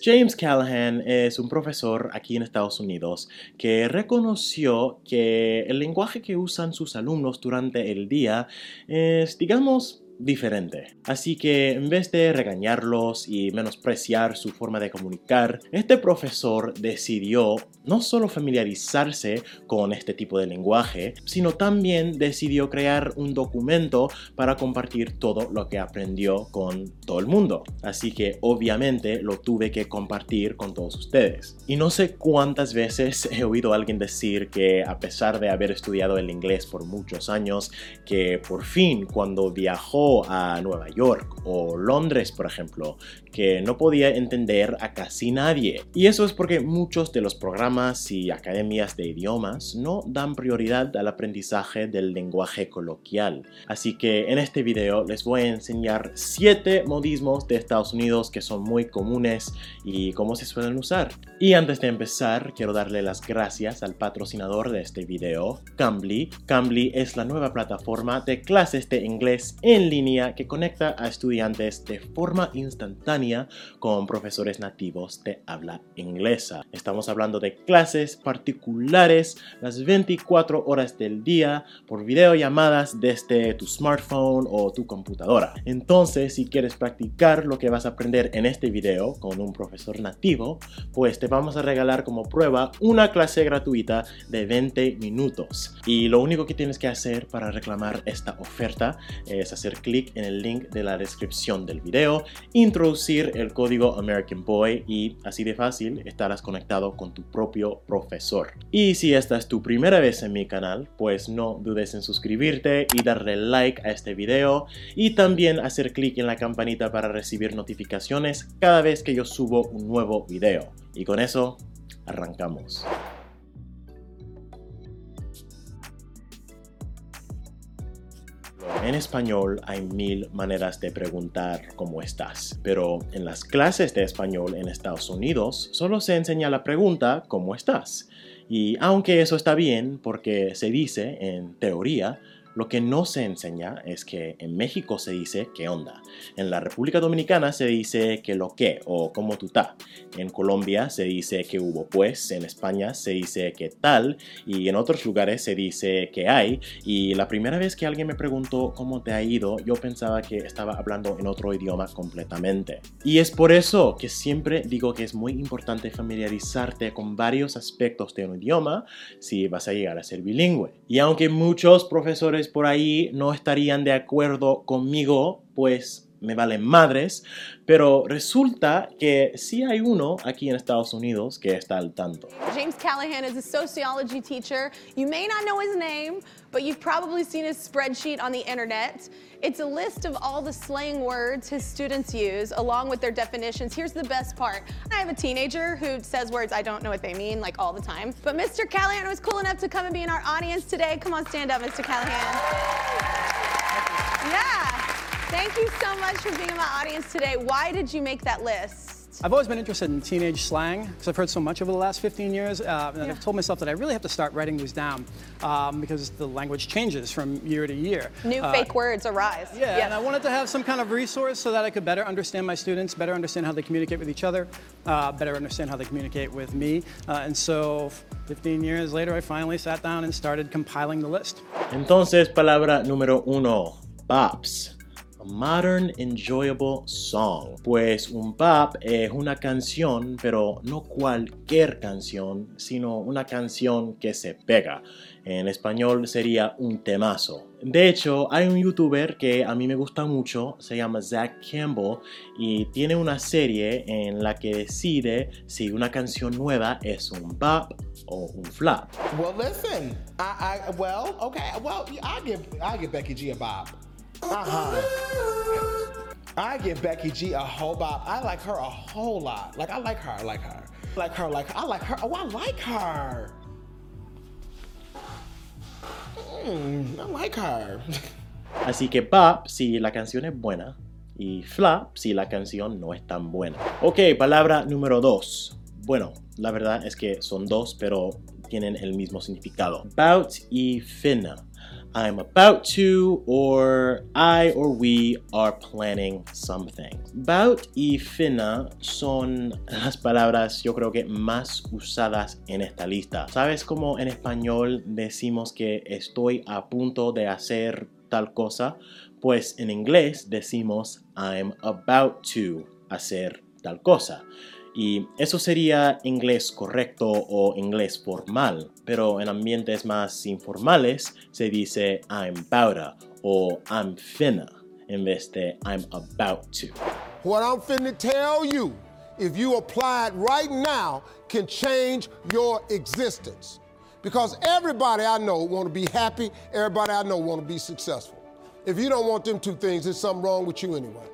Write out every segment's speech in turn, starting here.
James Callahan es un profesor aquí en Estados Unidos que reconoció que el lenguaje que usan sus alumnos durante el día es, digamos, diferente. Así que en vez de regañarlos y menospreciar su forma de comunicar, este profesor decidió no solo familiarizarse con este tipo de lenguaje, sino también decidió crear un documento para compartir todo lo que aprendió con todo el mundo. Así que obviamente lo tuve que compartir con todos ustedes. Y no sé cuántas veces he oído a alguien decir que a pesar de haber estudiado el inglés por muchos años, que por fin cuando viajó a Nueva York o Londres, por ejemplo, que no podía entender a casi nadie. Y eso es porque muchos de los programas y academias de idiomas no dan prioridad al aprendizaje del lenguaje coloquial. Así que en este video les voy a enseñar 7 modismos de Estados Unidos que son muy comunes y cómo se suelen usar. Y antes de empezar, quiero darle las gracias al patrocinador de este video, Cambly. Cambly es la nueva plataforma de clases de inglés en línea que conecta a estudiantes de forma instantánea con profesores nativos de habla inglesa. Estamos hablando de clases particulares las 24 horas del día por videollamadas desde tu smartphone o tu computadora. Entonces, si quieres practicar lo que vas a aprender en este video con un profesor nativo, pues te vamos a regalar como prueba una clase gratuita de 20 minutos. Y lo único que tienes que hacer para reclamar esta oferta es hacer clic en el link de la descripción del video, introducir el código American Boy y así de fácil estarás conectado con tu propio profesor. Y si esta es tu primera vez en mi canal, pues no dudes en suscribirte y darle like a este video y también hacer clic en la campanita para recibir notificaciones cada vez que yo subo un nuevo video. Y con eso, arrancamos. En español hay mil maneras de preguntar cómo estás, pero en las clases de español en Estados Unidos solo se enseña la pregunta ¿cómo estás? Y aunque eso está bien porque se dice en teoría, lo que no se enseña es que en México se dice qué onda. En la República Dominicana se dice que lo que o cómo tú está. En Colombia se dice que hubo pues. En España se dice qué tal. Y en otros lugares se dice que hay. Y la primera vez que alguien me preguntó cómo te ha ido, yo pensaba que estaba hablando en otro idioma completamente. Y es por eso que siempre digo que es muy importante familiarizarte con varios aspectos de un idioma si vas a llegar a ser bilingüe. Y aunque muchos profesores por ahí no estarían de acuerdo conmigo, pues me valen madres, pero resulta que sí hay uno aquí en Estados Unidos que está al tanto. James Callahan is a sociology teacher. You may not know his name, but you've probably seen his spreadsheet on the internet. It's a list of all the slang words his students use along with their definitions. Here's the best part. I have a teenager who says words I don't know what they mean like all the time. But Mr. Callahan was cool enough to come and be in our audience today. Come on, stand up, Mr. Callahan. Yeah. Thank you so much for being in my audience today. Why did you make that list? I've always been interested in teenage slang because I've heard so much over the last 15 years. Uh, and yeah. I've told myself that I really have to start writing these down um, because the language changes from year to year. New uh, fake words arise. Yeah, yes. and I wanted to have some kind of resource so that I could better understand my students, better understand how they communicate with each other, uh, better understand how they communicate with me. Uh, and so 15 years later, I finally sat down and started compiling the list. Entonces, palabra número uno, bops. Modern Enjoyable Song. Pues un pop es una canción, pero no cualquier canción, sino una canción que se pega. En español sería un temazo. De hecho, hay un youtuber que a mí me gusta mucho, se llama Zach Campbell, y tiene una serie en la que decide si una canción nueva es un pop o un flop. Well, listen, I, I well, okay, well, I give, I give Becky G a bop. Uh-huh. I give Becky G a whole bop. I like her a whole lot. Like I like her, I like her. Like her, like I like her. Oh, I like her. Mm, I like her. Así que pop si la canción es buena y flop si la canción no es tan buena. Ok, palabra número dos. Bueno, la verdad es que son dos, pero tienen el mismo significado. About y finna. I'm about to, or I or we are planning something. About y finna son las palabras yo creo que más usadas en esta lista. ¿Sabes cómo en español decimos que estoy a punto de hacer tal cosa? Pues en inglés decimos I'm about to hacer tal cosa. Y eso sería inglés correcto o inglés formal, pero en ambientes más informales se dice I'm about o I'm finna en vez de I'm about to. What I'm finna tell you, if you apply it right now, can change your existence. Because everybody I know want to be happy, everybody I know want to be successful. If you don't want them two things, there's something wrong with you anyway.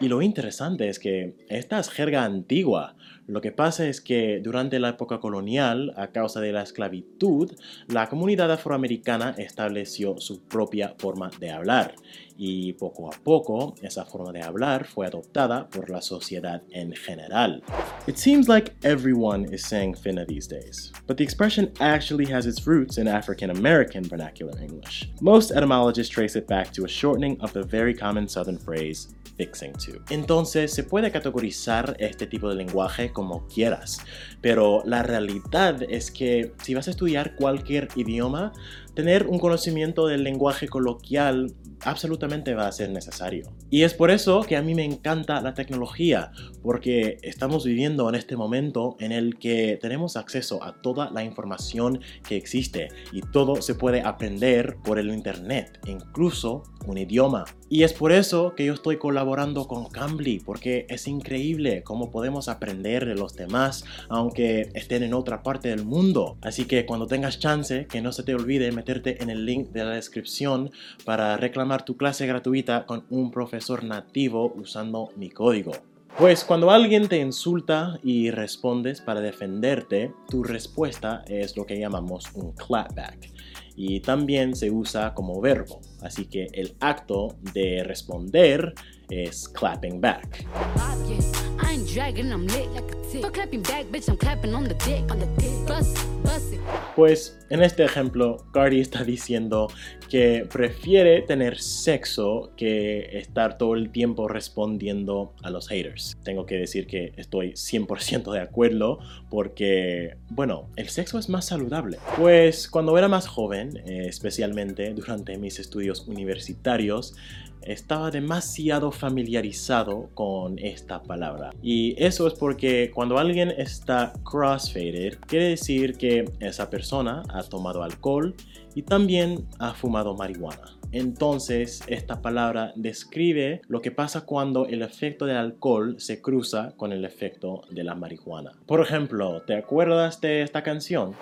Y lo interesante es que esta es jerga antigua. Lo que pasa es que durante la época colonial, a causa de la esclavitud, la comunidad afroamericana estableció su propia forma de hablar y poco a poco esa forma de hablar fue adoptada por la sociedad en general. It seems like everyone is saying finna these days, but the expression actually has its roots in African American vernacular English. Most etymologists trace it back to a shortening of the very common southern phrase fixing to. Entonces se puede categorizar este tipo de lenguaje como quieras, pero la realidad es que si vas a estudiar cualquier idioma, tener un conocimiento del lenguaje coloquial absolutamente va a ser necesario. Y es por eso que a mí me encanta la tecnología, porque estamos viviendo en este momento en el que tenemos acceso a toda la información que existe y todo se puede aprender por el Internet, incluso un idioma. Y es por eso que yo estoy colaborando con Cambly, porque es increíble cómo podemos aprender de los demás aunque estén en otra parte del mundo. Así que cuando tengas chance, que no se te olvide en el link de la descripción para reclamar tu clase gratuita con un profesor nativo usando mi código. Pues cuando alguien te insulta y respondes para defenderte, tu respuesta es lo que llamamos un clapback y también se usa como verbo, así que el acto de responder es clapping back. Pues en este ejemplo, Cardi está diciendo que prefiere tener sexo que estar todo el tiempo respondiendo a los haters. Tengo que decir que estoy 100% de acuerdo porque, bueno, el sexo es más saludable. Pues cuando era más joven, eh, especialmente durante mis estudios universitarios, estaba demasiado familiarizado con esta palabra. Y eso es porque cuando alguien está crossfaded, quiere decir que esa persona ha tomado alcohol y también ha fumado marihuana. Entonces, esta palabra describe lo que pasa cuando el efecto del alcohol se cruza con el efecto de la marihuana. Por ejemplo, ¿te acuerdas de esta canción?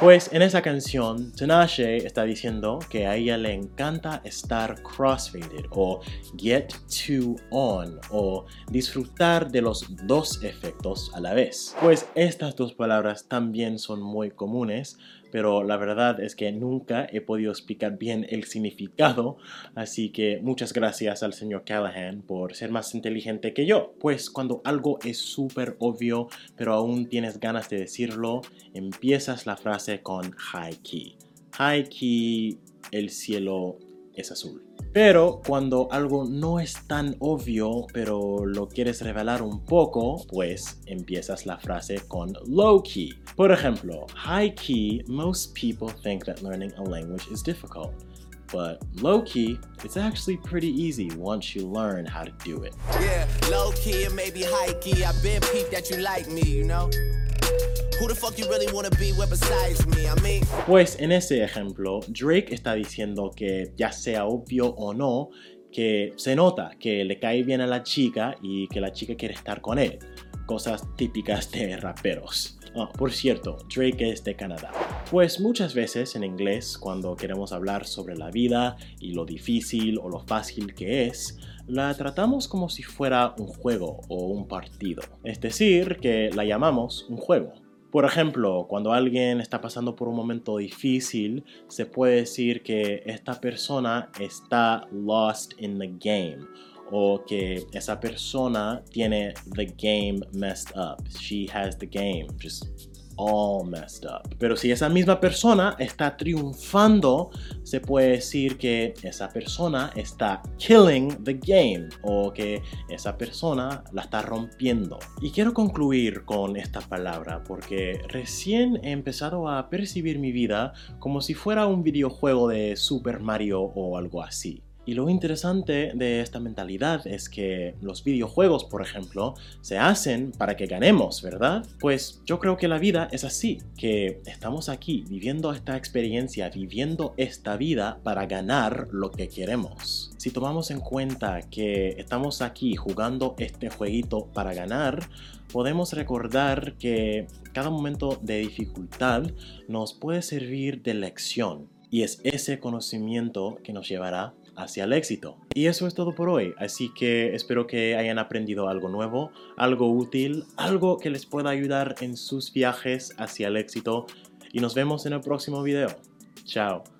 Pues en esa canción, Tinashe está diciendo que a ella le encanta estar crossfaded o get to on o disfrutar de los dos efectos a la vez. Pues estas dos palabras también son muy comunes pero la verdad es que nunca he podido explicar bien el significado, así que muchas gracias al señor Callahan por ser más inteligente que yo. Pues cuando algo es súper obvio, pero aún tienes ganas de decirlo, empiezas la frase con high key. High key, el cielo es azul. Pero cuando algo no es tan obvio, pero lo quieres revelar un poco, pues empiezas la frase con low key. Por ejemplo, high key, most people think that learning a language is difficult. But low key, it's actually pretty easy once you learn how to do it. Yeah, low key and maybe high key. I've been peeped that you like me, you know? Pues en ese ejemplo, Drake está diciendo que ya sea obvio o no, que se nota que le cae bien a la chica y que la chica quiere estar con él. Cosas típicas de raperos. Ah, por cierto, Drake es de Canadá. Pues muchas veces en inglés, cuando queremos hablar sobre la vida y lo difícil o lo fácil que es, la tratamos como si fuera un juego o un partido. Es decir, que la llamamos un juego Por ejemplo, cuando alguien está pasando por un momento difícil, se puede decir que esta persona está lost in the game o que esa persona tiene the game messed up. She has the game just all messed up. Pero si esa misma persona está triunfando, se puede decir que esa persona está killing the game o que esa persona la está rompiendo. Y quiero concluir con esta palabra porque recién he empezado a percibir mi vida como si fuera un videojuego de Super Mario o algo así. Y lo interesante de esta mentalidad es que los videojuegos, por ejemplo, se hacen para que ganemos, ¿verdad? Pues yo creo que la vida es así, que estamos aquí viviendo esta experiencia, viviendo esta vida para ganar lo que queremos. Si tomamos en cuenta que estamos aquí jugando este jueguito para ganar, podemos recordar que cada momento de dificultad nos puede servir de lección. Y es ese conocimiento que nos llevará hacia el éxito. Y eso es todo por hoy, así que espero que hayan aprendido algo nuevo, algo útil, algo que les pueda ayudar en sus viajes hacia el éxito y nos vemos en el próximo video. Chao.